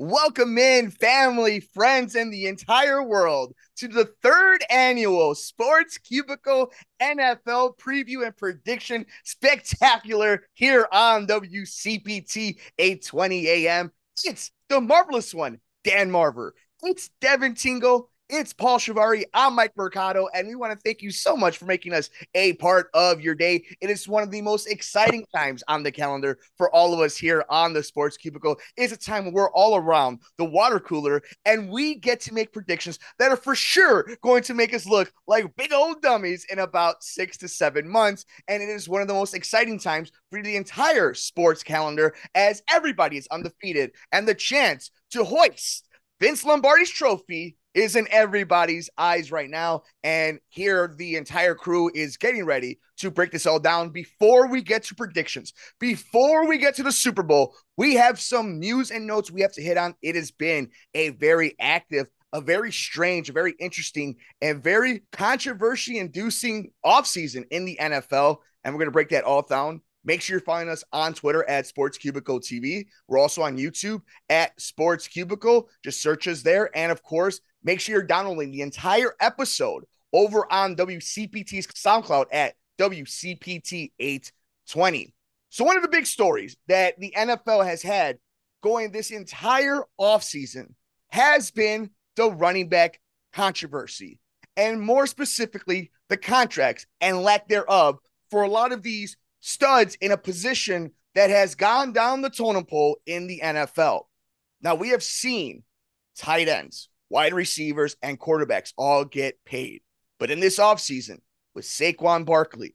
Welcome in, family, friends, and the entire world to the third annual Sports Cubicle NFL preview and prediction spectacular here on WCPT 820 AM. It's the marvelous one, Dan Marver. It's Devin Tingle. It's Paul Chivari. I'm Mike Mercado, and we want to thank you so much for making us a part of your day. It is one of the most exciting times on the calendar for all of us here on the Sports Cubicle. It's a time when we're all around the water cooler, and we get to make predictions that are for sure going to make us look like big old dummies in about six to seven months. And it is one of the most exciting times for the entire sports calendar as everybody is undefeated and the chance to hoist Vince Lombardi's trophy is in everybody's eyes right now. And here, the entire crew is getting ready to break this all down. Before we get to predictions, before we get to the Super Bowl, we have some news and notes we have to hit on. It has been a very active, a very strange, a very interesting, and very controversy inducing offseason in the NFL. And we're going to break that all down. Make sure you're following us on Twitter at Sports Cubicle TV. We're also on YouTube at Sports Cubicle. Just search us there. And of course, make sure you're downloading the entire episode over on WCPT's SoundCloud at WCPT820. So, one of the big stories that the NFL has had going this entire offseason has been the running back controversy, and more specifically, the contracts and lack thereof for a lot of these studs in a position that has gone down the totem pole in the NFL. Now, we have seen tight ends, wide receivers, and quarterbacks all get paid. But in this offseason, with Saquon Barkley,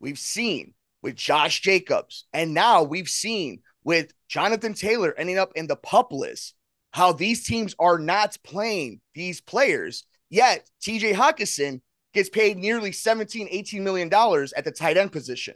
we've seen with Josh Jacobs, and now we've seen with Jonathan Taylor ending up in the pup list, how these teams are not playing these players. Yet TJ Hockenson gets paid nearly 17, 18 million dollars at the tight end position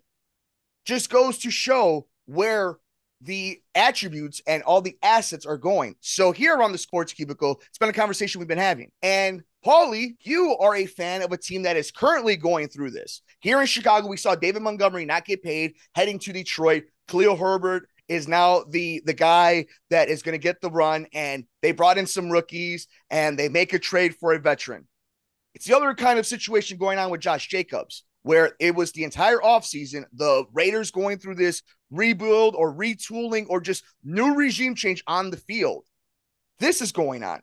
just goes to show where the attributes and all the assets are going. So here on the Sports Cubicle, it's been a conversation we've been having. And Paulie, you are a fan of a team that is currently going through this. Here in Chicago, we saw David Montgomery not get paid, heading to Detroit. Khalil Herbert is now the the guy that is going to get the run, and they brought in some rookies and they make a trade for a veteran. It's the other kind of situation going on with Josh Jacobs where it was the entire offseason, the Raiders going through this rebuild or retooling or just new regime change on the field. This is going on.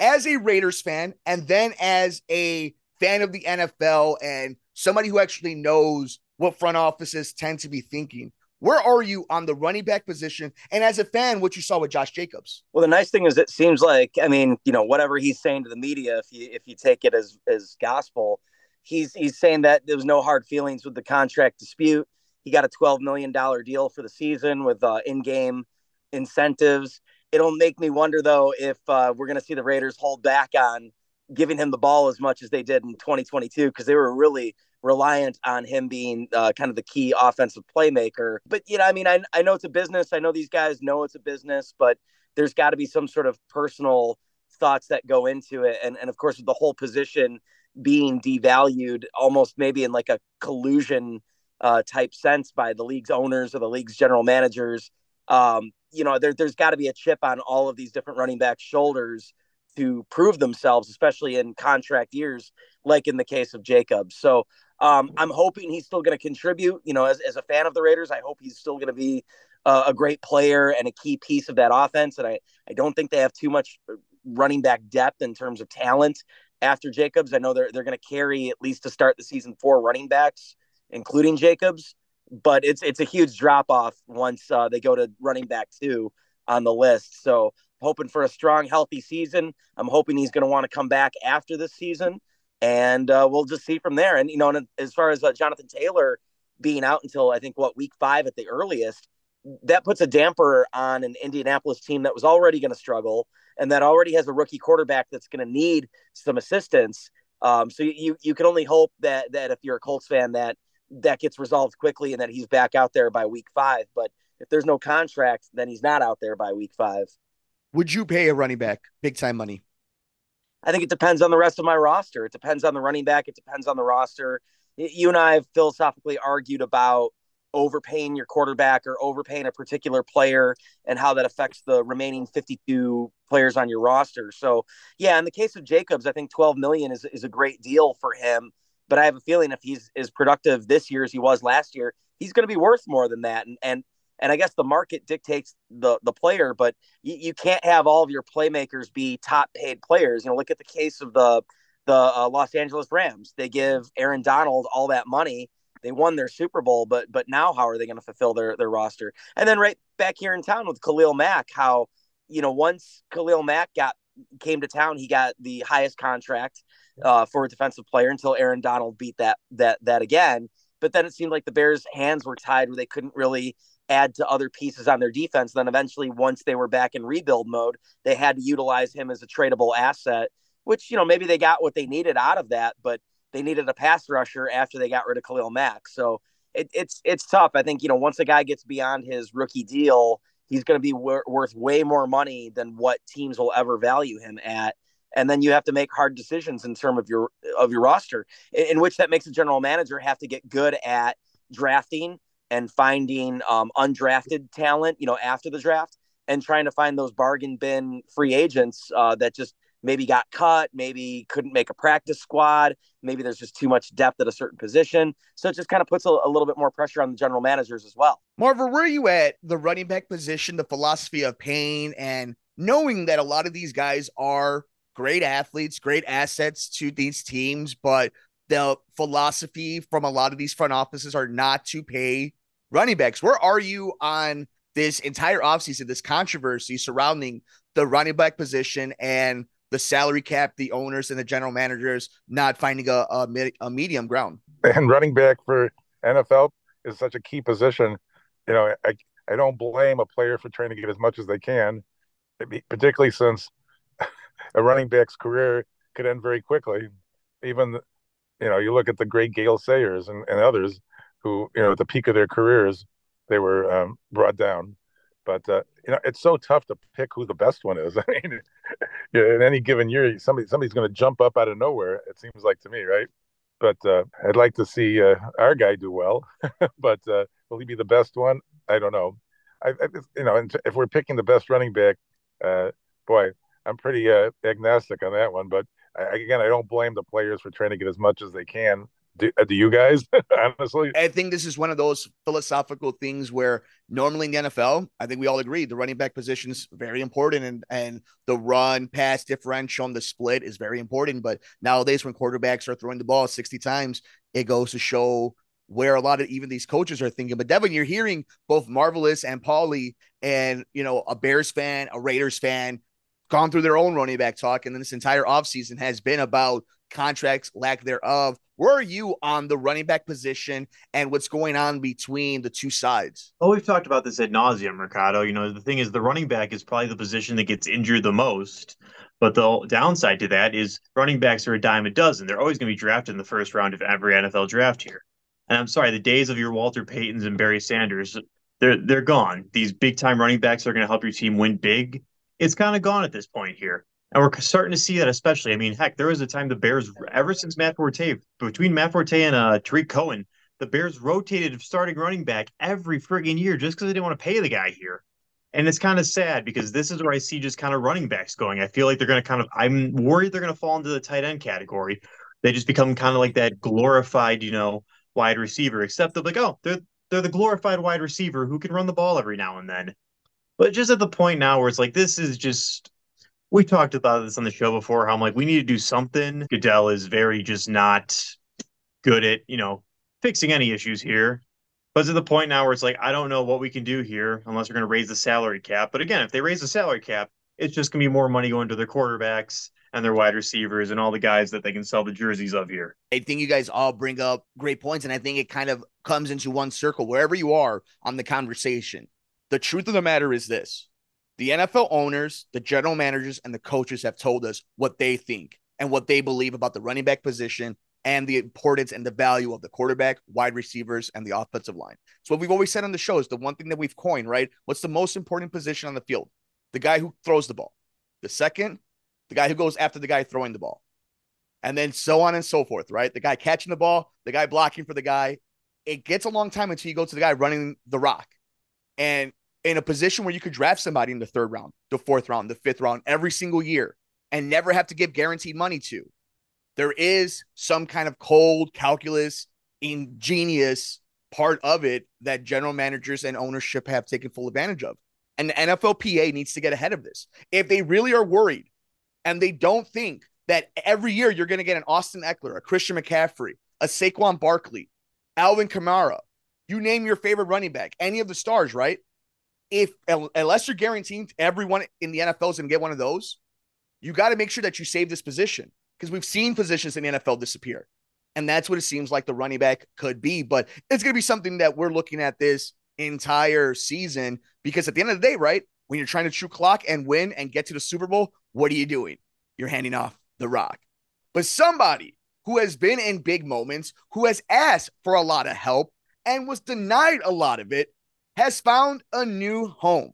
As a Raiders fan, and then as a fan of the NFL and somebody who actually knows what front offices tend to be thinking, where are you on the running back position? And as a fan, what you saw with Josh Jacobs? Well, the nice thing is, it seems like I mean, you know, whatever he's saying to the media, if you if you take it as as gospel, he's he's saying that there was no hard feelings with the contract dispute. He got a twelve million dollar deal for the season with uh, in-game incentives. It'll make me wonder though if uh, we're going to see the Raiders hold back on giving him the ball as much as they did in 2022 because they were really reliant on him being uh, kind of the key offensive playmaker. But you know, I mean, I I know it's a business. I know these guys know it's a business, but there's got to be some sort of personal thoughts that go into it, and and of course the whole position being devalued almost maybe in like a collusion uh, type sense by the league's owners or the league's general managers. Um, you know, there, there's got to be a chip on all of these different running backs' shoulders to prove themselves, especially in contract years, like in the case of Jacobs. So um, I'm hoping he's still going to contribute. You know, as, as a fan of the Raiders, I hope he's still going to be uh, a great player and a key piece of that offense. And I, I don't think they have too much running back depth in terms of talent after Jacobs. I know they're they're going to carry at least to start the season four running backs, including Jacobs. But it's it's a huge drop off once uh, they go to running back two on the list. So hoping for a strong, healthy season. I'm hoping he's going to want to come back after this season, and uh, we'll just see from there. And you know, and as far as uh, Jonathan Taylor being out until I think what week five at the earliest, that puts a damper on an Indianapolis team that was already going to struggle and that already has a rookie quarterback that's going to need some assistance. Um, so you you can only hope that that if you're a Colts fan that that gets resolved quickly and that he's back out there by week five. But if there's no contract, then he's not out there by week five. Would you pay a running back big time money? I think it depends on the rest of my roster. It depends on the running back. It depends on the roster. You and I have philosophically argued about overpaying your quarterback or overpaying a particular player and how that affects the remaining 52 players on your roster. So, yeah, in the case of Jacobs, I think 12 million is, is a great deal for him. But I have a feeling if he's as productive this year as he was last year, he's going to be worth more than that. And, and, and I guess the market dictates the the player, but you, you can't have all of your playmakers be top paid players. You know, look at the case of the the uh, Los Angeles Rams. They give Aaron Donald all that money, they won their Super Bowl, but but now how are they going to fulfill their their roster? And then right back here in town with Khalil Mack, how you know once Khalil Mack got came to town, he got the highest contract uh, for a defensive player until Aaron Donald beat that that that again. But then it seemed like the Bears' hands were tied where they couldn't really add to other pieces on their defense. Then eventually, once they were back in rebuild mode, they had to utilize him as a tradable asset, which you know maybe they got what they needed out of that, but they needed a pass rusher after they got rid of Khalil Mack. So it, it's it's tough. I think you know once a guy gets beyond his rookie deal, he's going to be wor- worth way more money than what teams will ever value him at. And then you have to make hard decisions in terms of your of your roster, in, in which that makes a general manager have to get good at drafting and finding um, undrafted talent, you know, after the draft, and trying to find those bargain bin free agents uh, that just maybe got cut, maybe couldn't make a practice squad, maybe there's just too much depth at a certain position. So it just kind of puts a, a little bit more pressure on the general managers as well. Marver, where are you at the running back position, the philosophy of pain, and knowing that a lot of these guys are great athletes, great assets to these teams, but the philosophy from a lot of these front offices are not to pay running backs. Where are you on this entire offseason, this controversy surrounding the running back position and the salary cap, the owners and the general managers not finding a, a, a medium ground. And running back for NFL is such a key position. You know, I, I don't blame a player for trying to get as much as they can, particularly since a running back's career could end very quickly. Even, you know, you look at the great Gale Sayers and, and others who, you know, at the peak of their careers, they were um, brought down. But uh, you know, it's so tough to pick who the best one is. I mean, in any given year, somebody somebody's going to jump up out of nowhere. It seems like to me, right? But uh, I'd like to see uh, our guy do well. but uh, will he be the best one? I don't know. I, I you know, if we're picking the best running back, uh, boy, I'm pretty uh, agnostic on that one. But I, again, I don't blame the players for trying to get as much as they can do, uh, do you guys honestly i think this is one of those philosophical things where normally in the nfl i think we all agree the running back position is very important and and the run pass differential and the split is very important but nowadays when quarterbacks are throwing the ball 60 times it goes to show where a lot of even these coaches are thinking. But Devin, you're hearing both Marvelous and Paulie and, you know, a Bears fan, a Raiders fan, gone through their own running back talk. And then this entire offseason has been about contracts, lack thereof. Where are you on the running back position and what's going on between the two sides? Well, we've talked about this ad nauseum, Mercado. You know, the thing is, the running back is probably the position that gets injured the most. But the downside to that is running backs are a dime a dozen. They're always going to be drafted in the first round of every NFL draft here. And I'm sorry, the days of your Walter Paytons and Barry Sanders, they're they're gone. These big time running backs are going to help your team win big. It's kind of gone at this point here. And we're starting to see that, especially. I mean, heck, there was a time the Bears, ever since Matt Forte, between Matt Forte and uh, Tarik Cohen, the Bears rotated starting running back every frigging year just because they didn't want to pay the guy here. And it's kind of sad because this is where I see just kind of running backs going. I feel like they're going to kind of, I'm worried they're going to fall into the tight end category. They just become kind of like that glorified, you know, wide receiver, except they're like, oh, they're, they're the glorified wide receiver who can run the ball every now and then. But just at the point now where it's like, this is just we talked about this on the show before how I'm like, we need to do something. Goodell is very just not good at, you know, fixing any issues here. But to the point now where it's like, I don't know what we can do here unless we're going to raise the salary cap. But again, if they raise the salary cap, it's just going to be more money going to their quarterbacks and their wide receivers and all the guys that they can sell the jerseys of here. I think you guys all bring up great points. And I think it kind of comes into one circle wherever you are on the conversation. The truth of the matter is this the NFL owners, the general managers, and the coaches have told us what they think and what they believe about the running back position and the importance and the value of the quarterback, wide receivers, and the offensive line. So what we've always said on the show is the one thing that we've coined, right? What's the most important position on the field? The guy who throws the ball. The second, the guy who goes after the guy throwing the ball. And then so on and so forth, right? The guy catching the ball, the guy blocking for the guy, it gets a long time until you go to the guy running the rock. And in a position where you could draft somebody in the third round, the fourth round, the fifth round every single year and never have to give guaranteed money to, there is some kind of cold calculus, ingenious part of it that general managers and ownership have taken full advantage of. And the NFLPA needs to get ahead of this. If they really are worried and they don't think that every year you're going to get an Austin Ekeler, a Christian McCaffrey, a Saquon Barkley, Alvin Kamara, you name your favorite running back, any of the stars, right? If unless you're guaranteeing everyone in the NFL is going to get one of those, you got to make sure that you save this position because we've seen positions in the NFL disappear. And that's what it seems like the running back could be. But it's going to be something that we're looking at this entire season because at the end of the day, right, when you're trying to true clock and win and get to the Super Bowl, what are you doing? You're handing off the rock. But somebody who has been in big moments, who has asked for a lot of help and was denied a lot of it, has found a new home.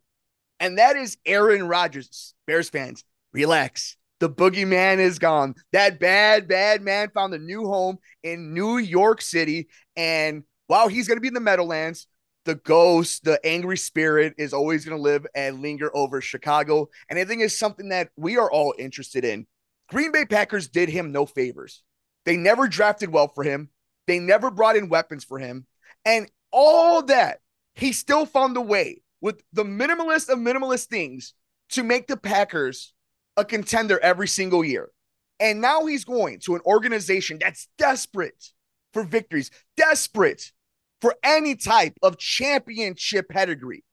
And that is Aaron Rodgers. Bears fans, relax. The boogeyman is gone. That bad, bad man found a new home in New York City. And while he's going to be in the Meadowlands, the ghost, the angry spirit is always going to live and linger over Chicago. And I think it's something that we are all interested in. Green Bay Packers did him no favors. They never drafted well for him, they never brought in weapons for him. And all that, he still found a way with the minimalist of minimalist things to make the Packers a contender every single year. And now he's going to an organization that's desperate for victories, desperate for any type of championship pedigree.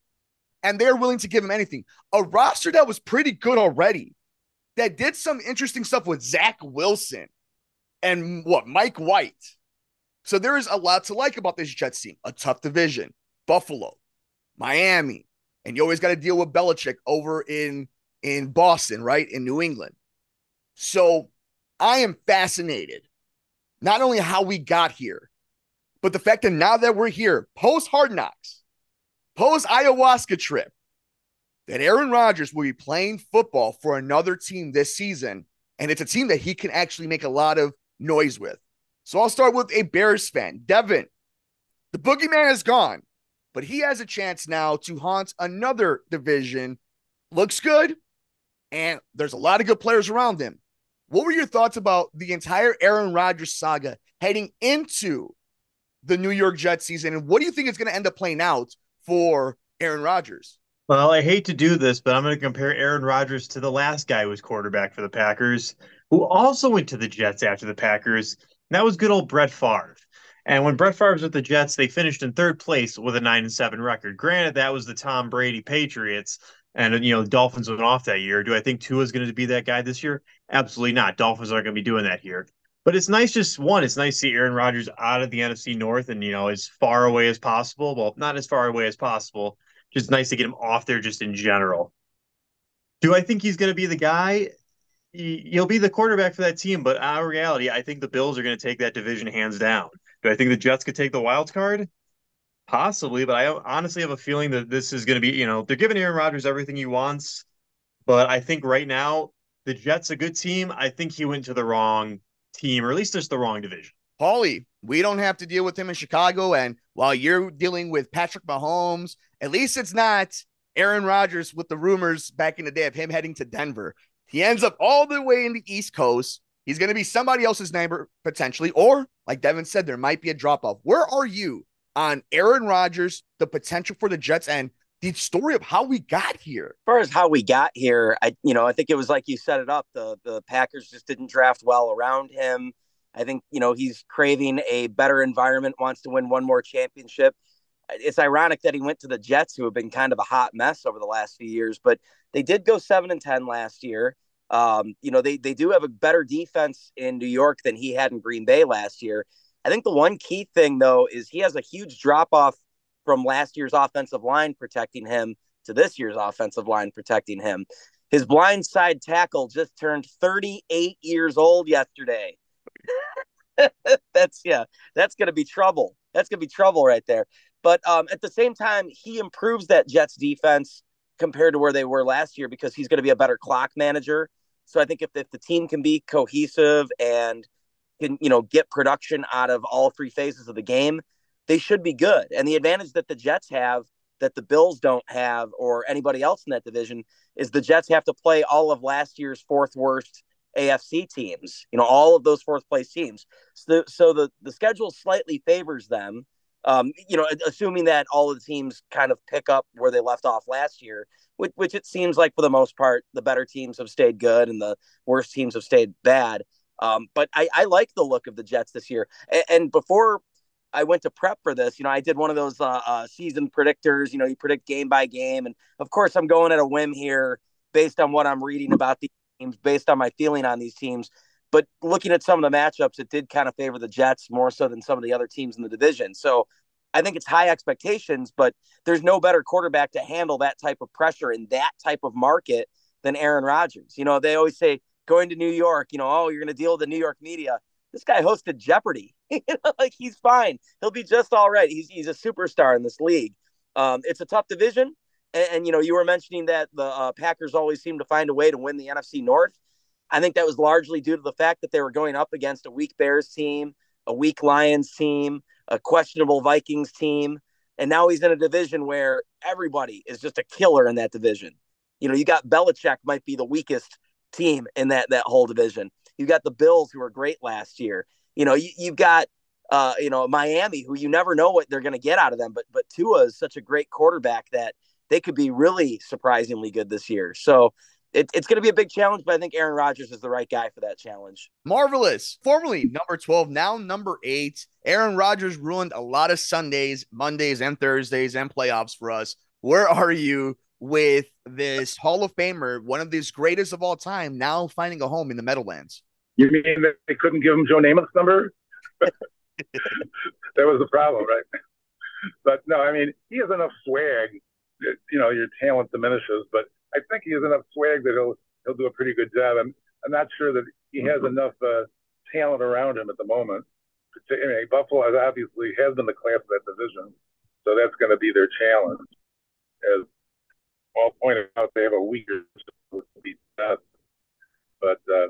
And they're willing to give him anything. A roster that was pretty good already, that did some interesting stuff with Zach Wilson and what, Mike White. So there is a lot to like about this Jets team. A tough division, Buffalo, Miami, and you always got to deal with Belichick over in in Boston, right? In New England. So I am fascinated, not only how we got here, but the fact that now that we're here, post hard knocks, post ayahuasca trip, that Aaron Rodgers will be playing football for another team this season. And it's a team that he can actually make a lot of noise with. So I'll start with a Bears fan, Devin. The boogeyman is gone, but he has a chance now to haunt another division. Looks good, and there's a lot of good players around him. What were your thoughts about the entire Aaron Rodgers saga heading into the New York Jets season? And what do you think is going to end up playing out for Aaron Rodgers? Well, I hate to do this, but I'm going to compare Aaron Rodgers to the last guy who was quarterback for the Packers, who also went to the Jets after the Packers. And that was good old Brett Favre. And when Brett Favre was with the Jets, they finished in third place with a nine and seven record. Granted, that was the Tom Brady Patriots, and you know the Dolphins went off that year. Do I think Tua is going to be that guy this year? Absolutely not. Dolphins aren't going to be doing that here. But it's nice, just one, it's nice to see Aaron Rodgers out of the NFC North and you know as far away as possible. Well, not as far away as possible. Just nice to get him off there, just in general. Do I think he's going to be the guy? He'll be the quarterback for that team, but our reality, I think the Bills are going to take that division hands down. Do I think the Jets could take the wild card? Possibly, but I honestly have a feeling that this is going to be, you know, they're giving Aaron Rodgers everything he wants. But I think right now, the Jets a good team. I think he went to the wrong team, or at least just the wrong division. Paulie, we don't have to deal with him in Chicago. And while you're dealing with Patrick Mahomes, at least it's not Aaron Rodgers with the rumors back in the day of him heading to Denver. He ends up all the way in the East Coast. He's going to be somebody else's neighbor potentially, or like Devin said, there might be a drop off. Where are you on Aaron Rodgers, the potential for the Jets, and the story of how we got here. As far as how we got here, I you know I think it was like you set it up. The the Packers just didn't draft well around him. I think you know he's craving a better environment, wants to win one more championship. It's ironic that he went to the Jets, who have been kind of a hot mess over the last few years, but they did go seven and ten last year. Um, you know they they do have a better defense in New York than he had in Green Bay last year. I think the one key thing though is he has a huge drop off from last year's offensive line protecting him to this year's offensive line protecting him. His blind side tackle just turned 38 years old yesterday. that's yeah, that's going to be trouble. That's going to be trouble right there. But um, at the same time, he improves that Jets defense compared to where they were last year because he's going to be a better clock manager. So I think if, if the team can be cohesive and can you know get production out of all three phases of the game, they should be good. And the advantage that the Jets have that the Bills don't have or anybody else in that division is the Jets have to play all of last year's fourth worst AFC teams, you know, all of those fourth place teams. So, so the, the schedule slightly favors them, um, you know, assuming that all of the teams kind of pick up where they left off last year, which, which it seems like for the most part, the better teams have stayed good and the worst teams have stayed bad. Um, but I, I like the look of the Jets this year. And, and before I went to prep for this, you know, I did one of those uh, uh, season predictors. You know, you predict game by game, and of course, I'm going at a whim here based on what I'm reading about these teams, based on my feeling on these teams. But looking at some of the matchups, it did kind of favor the Jets more so than some of the other teams in the division. So I think it's high expectations, but there's no better quarterback to handle that type of pressure in that type of market than Aaron Rodgers. You know, they always say going to New York, you know, oh, you're going to deal with the New York media. This guy hosted Jeopardy. like he's fine. He'll be just all right. He's he's a superstar in this league. Um, it's a tough division, and, and, you know you were mentioning that the uh, Packers always seem to find a way to win the NFC North. I think that was largely due to the fact that they were going up against a weak Bears team, a weak Lions team, a questionable Vikings team, and now he's in a division where everybody is just a killer in that division. You know, you got Belichick might be the weakest team in that that whole division. You got the Bills who were great last year. You know, you, you've got uh, you know Miami who you never know what they're going to get out of them. But but Tua is such a great quarterback that they could be really surprisingly good this year. So it, it's going to be a big challenge, but I think Aaron Rodgers is the right guy for that challenge. Marvelous. Formerly number 12, now number eight. Aaron Rodgers ruined a lot of Sundays, Mondays, and Thursdays and playoffs for us. Where are you with this Hall of Famer, one of these greatest of all time, now finding a home in the Meadowlands? You mean that they couldn't give him Joe Namath's number? that was the problem, right? But no, I mean, he has enough swag. That, you know, your talent diminishes, but I think he has enough swag that he'll he'll do a pretty good job. I'm I'm not sure that he has enough uh, talent around him at the moment. I mean, Buffalo has obviously has been the class of that division, so that's going to be their challenge. As Paul pointed out, they have a weaker beat that, but uh,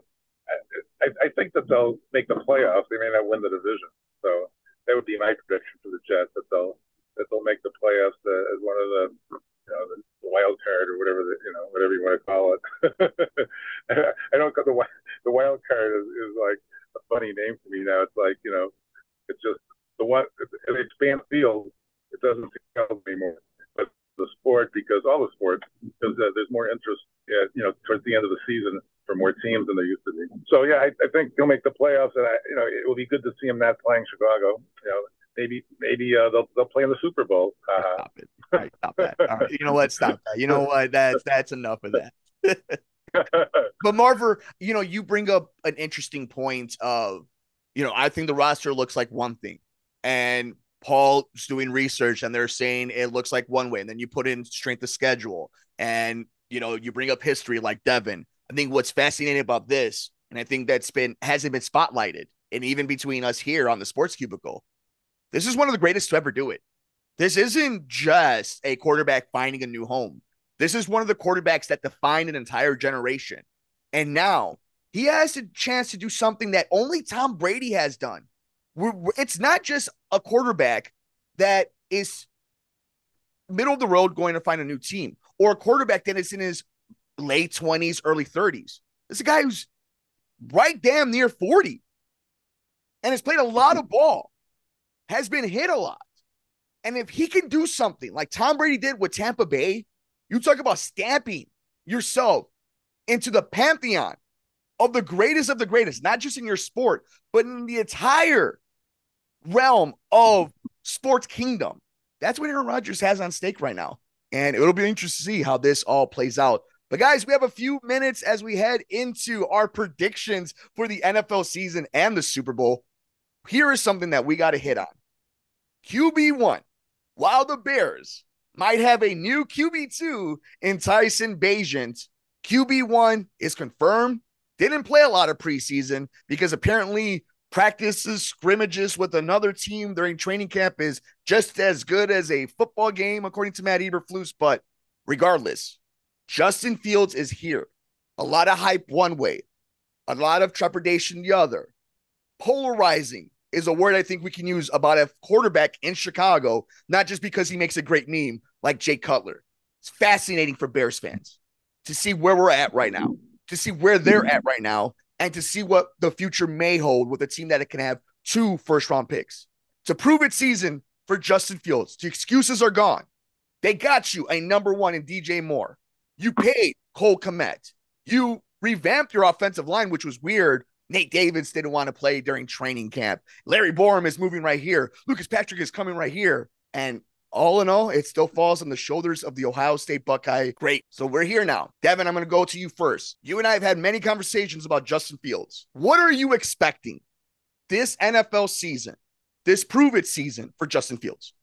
I, I think that they'll make the playoffs. They may not win the division, so that would be my prediction for the Jets that they'll that they'll make the playoffs uh, as one of the you know the, wild card or whatever the, you know whatever you want to call it. I don't the the wild card is, is like a funny name for me now. It's like you know it's just the one if they expand field, it doesn't count anymore. But the sport because all the sports because uh, there's more interest, at, you know, towards the end of the season for more teams than there used to be. So yeah, I, I think he'll make the playoffs, and I, you know it will be good to see him not playing Chicago. You know, maybe maybe uh, they'll they'll play in the Super Bowl. Uh, stop it! All right, stop that. All right, you know what? Stop that. You know what? That's that's enough of that. but Marver, you know, you bring up an interesting point of, you know, I think the roster looks like one thing, and Paul's doing research, and they're saying it looks like one way, and then you put in strength of schedule, and you know, you bring up history like Devin I think what's fascinating about this, and I think that's been hasn't been spotlighted, and even between us here on the sports cubicle, this is one of the greatest to ever do it. This isn't just a quarterback finding a new home. This is one of the quarterbacks that defined an entire generation. And now he has a chance to do something that only Tom Brady has done. It's not just a quarterback that is middle of the road going to find a new team or a quarterback that is in his late 20s, early 30s. It's a guy who's right damn near 40 and has played a lot of ball, has been hit a lot. And if he can do something like Tom Brady did with Tampa Bay, you talk about stamping yourself into the pantheon of the greatest of the greatest, not just in your sport, but in the entire realm of sports kingdom. That's what Aaron Rodgers has on stake right now. And it'll be interesting to see how this all plays out. But guys, we have a few minutes as we head into our predictions for the NFL season and the Super Bowl. Here is something that we got to hit on. QB1, while the Bears might have a new QB2 in Tyson Bagent, QB1 is confirmed. Didn't play a lot of preseason because apparently practices, scrimmages with another team during training camp is just as good as a football game, according to Matt Eberflus. But regardless, Justin Fields is here. A lot of hype one way, a lot of trepidation the other. Polarizing is a word I think we can use about a quarterback in Chicago, not just because he makes a great meme like Jay Cutler. It's fascinating for Bears fans to see where we're at right now, to see where they're at right now, and to see what the future may hold with a team that it can have two first round picks. To prove its season for Justin Fields, the excuses are gone. They got you a number one in DJ Moore. You paid Cole Kmet. You revamped your offensive line, which was weird. Nate Davis didn't want to play during training camp. Larry Borom is moving right here. Lucas Patrick is coming right here. And all in all, it still falls on the shoulders of the Ohio State Buckeye. Great. So we're here now. Devin, I'm going to go to you first. You and I have had many conversations about Justin Fields. What are you expecting this NFL season, this prove it season for Justin Fields?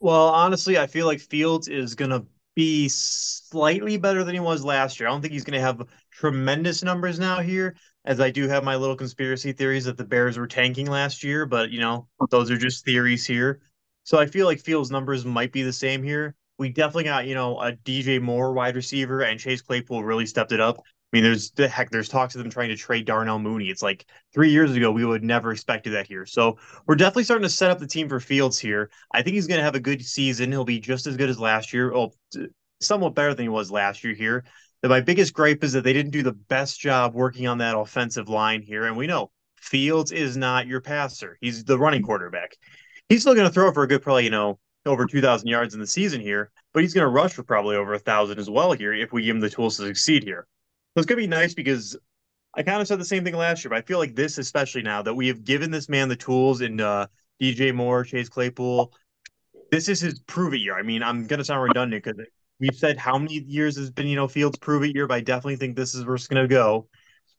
Well, honestly, I feel like Fields is going to be slightly better than he was last year. I don't think he's going to have tremendous numbers now here, as I do have my little conspiracy theories that the Bears were tanking last year, but you know, those are just theories here. So I feel like Fields' numbers might be the same here. We definitely got, you know, a DJ Moore wide receiver and Chase Claypool really stepped it up. I mean, there's the heck, there's talks of them trying to trade Darnell Mooney. It's like three years ago, we would never expected that here. So we're definitely starting to set up the team for Fields here. I think he's going to have a good season. He'll be just as good as last year. Well, somewhat better than he was last year here. That my biggest gripe is that they didn't do the best job working on that offensive line here. And we know Fields is not your passer. He's the running quarterback. He's still going to throw for a good, probably, you know, over 2,000 yards in the season here, but he's going to rush for probably over a 1,000 as well here if we give him the tools to succeed here. So it's going to be nice because I kind of said the same thing last year, but I feel like this, especially now that we have given this man the tools in uh, DJ Moore, Chase Claypool, this is his prove it year. I mean, I'm going to sound redundant because we've said how many years has been, you know, Fields prove it year, but I definitely think this is where it's going to go.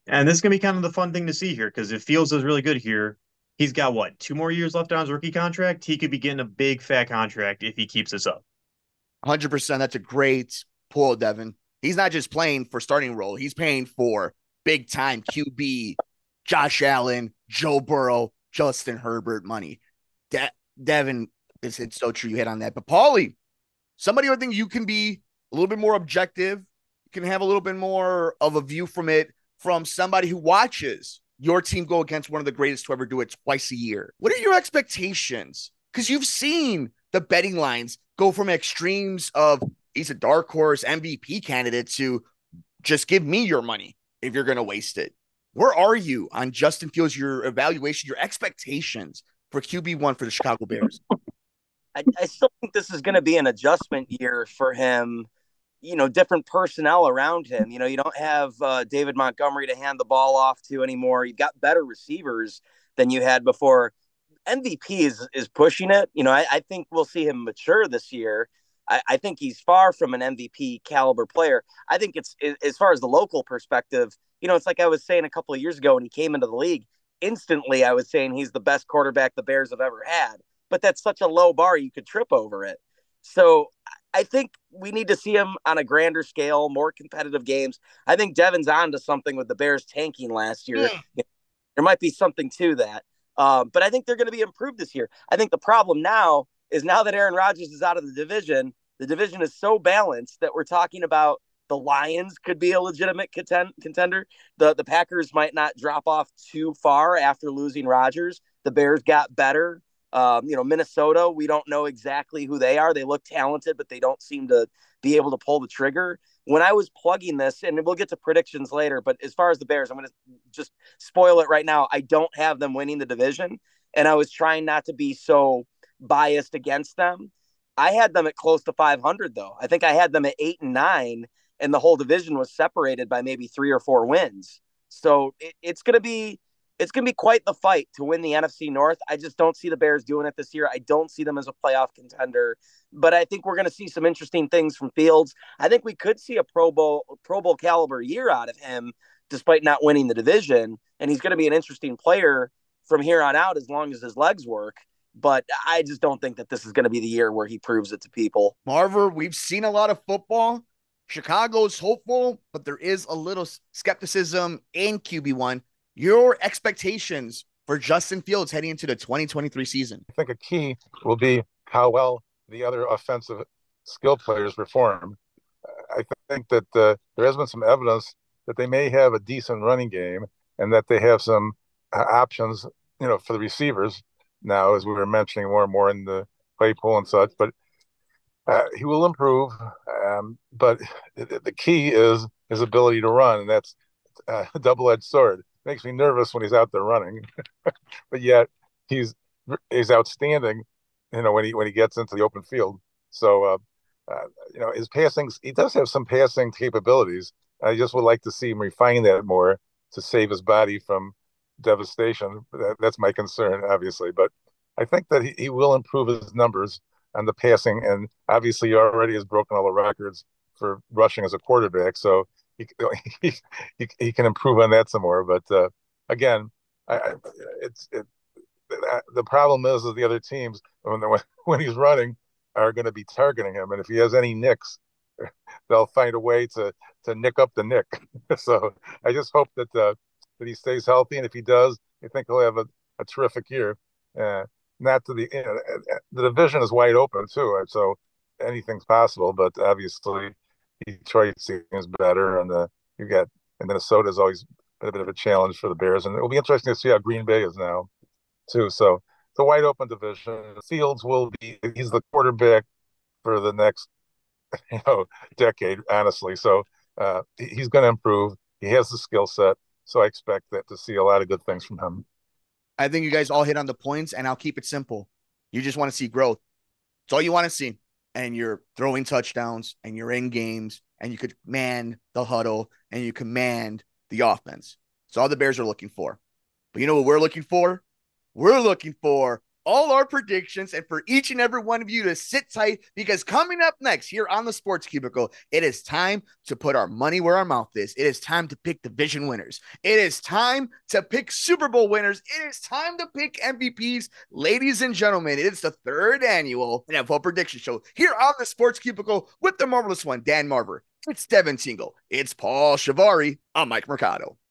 And this is going to be kind of the fun thing to see here because if Fields is really good here, he's got what, two more years left on his rookie contract? He could be getting a big fat contract if he keeps this up. 100%. That's a great pull, Devin. He's not just playing for starting role, he's paying for big time QB, Josh Allen, Joe Burrow, Justin Herbert money. De- Devin, it's, it's so true. You hit on that. But Paulie, somebody I think you can be a little bit more objective. You can have a little bit more of a view from it from somebody who watches your team go against one of the greatest to ever do it twice a year. What are your expectations? Because you've seen the betting lines go from extremes of he's a dark horse MVP candidate to just give me your money if you're going to waste it. Where are you on Justin Fields, your evaluation, your expectations for QB1 for the Chicago Bears? I, I still think this is going to be an adjustment year for him. You know, different personnel around him. You know, you don't have uh, David Montgomery to hand the ball off to anymore. You've got better receivers than you had before. MVP is is pushing it. You know, I, I think we'll see him mature this year. I, I, think he's far from an MVP caliber player. I think it's as far as the local perspective, you know, it's like I was saying a couple of years ago when he came into the league. Instantly, I was saying he's the best quarterback the Bears have ever had. But that's such a low bar, you could trip over it. So I think we need to see him on a grander scale, more competitive games. I think Devin's on to something with the Bears tanking last year. Yeah. There might be something to that. Um, but I think they're going to be improved this year. I think the problem now is now that Aaron Rodgers is out of the division, the division is so balanced that we're talking about the Lions could be a legitimate contend- contender. The the Packers might not drop off too far after losing Rodgers. The Bears got better. Um, you know, Minnesota, we don't know exactly who they are. They look talented, but they don't seem to be able to pull the trigger. When I was plugging this, and we'll get to predictions later, but as far as the Bears, I'm going to just spoil it right now. I don't have them winning the division, and I was trying not to be so biased against them. I had them at close to 500 though. I think I had them at 8 and 9 and the whole division was separated by maybe 3 or 4 wins. So it, it's going to be it's going to be quite the fight to win the NFC North. I just don't see the Bears doing it this year. I don't see them as a playoff contender, but I think we're going to see some interesting things from Fields. I think we could see a Pro Bowl Pro Bowl caliber year out of him despite not winning the division, and he's going to be an interesting player from here on out as long as his legs work but I just don't think that this is going to be the year where he proves it to people. Marver, we've seen a lot of football. Chicago's hopeful, but there is a little skepticism in QB1. Your expectations for Justin Fields heading into the 2023 season? I think a key will be how well the other offensive skill players perform. I think that uh, there has been some evidence that they may have a decent running game and that they have some uh, options you know, for the receivers now, as we were mentioning more and more in the Claypool and such. But uh, he will improve. Um, but the, key is his ability to run, and that's uh, a double-edged sword. Makes me nervous when he's out there running, but yet he's he's outstanding. You know, when he when he gets into the open field. So, uh, uh you know, his passing he does have some passing capabilities. I just would like to see him refine that more to save his body from devastation. That, that's my concern, obviously. But I think that he, he will improve his numbers on the passing, and obviously he already has broken all the records for rushing as a quarterback. So he he, he, can improve on that some more. But uh, again, I, I, it's it, the problem is that the other teams when when he's running are going to be targeting him, and if he has any nicks, they'll find a way to to nick up the nick. so I just hope that uh, that he stays healthy, and if he does, I think he'll have a, a terrific year. Uh, not to the you know, the division is wide open too, so anything's possible. But obviously, Detroit seems better, and the you got and Minnesota is always been a bit of a challenge for the Bears, and it will be interesting to see how Green Bay is now too. So it's a wide open division. Fields will be he's the quarterback for the next you know decade, honestly. So uh, he's going to improve. He has the skill set, so I expect that to see a lot of good things from him. I think you guys all hit on the points, and I'll keep it simple. You just want to see growth. It's all you want to see. And you're throwing touchdowns and you're in games and you could man the huddle and you command the offense. It's all the Bears are looking for. But you know what we're looking for? We're looking for all our predictions and for each and every one of you to sit tight because coming up next here on the Sports Cubicle, it is time to put our money where our mouth is. It is time to pick division winners. It is time to pick Super Bowl winners. It is time to pick MVPs. Ladies and gentlemen, it is the third annual NFL prediction show here on the Sports Cubicle with the marvelous one, Dan Marver. It's Devin Tingle. It's Paul Chivari. I'm Mike Mercado.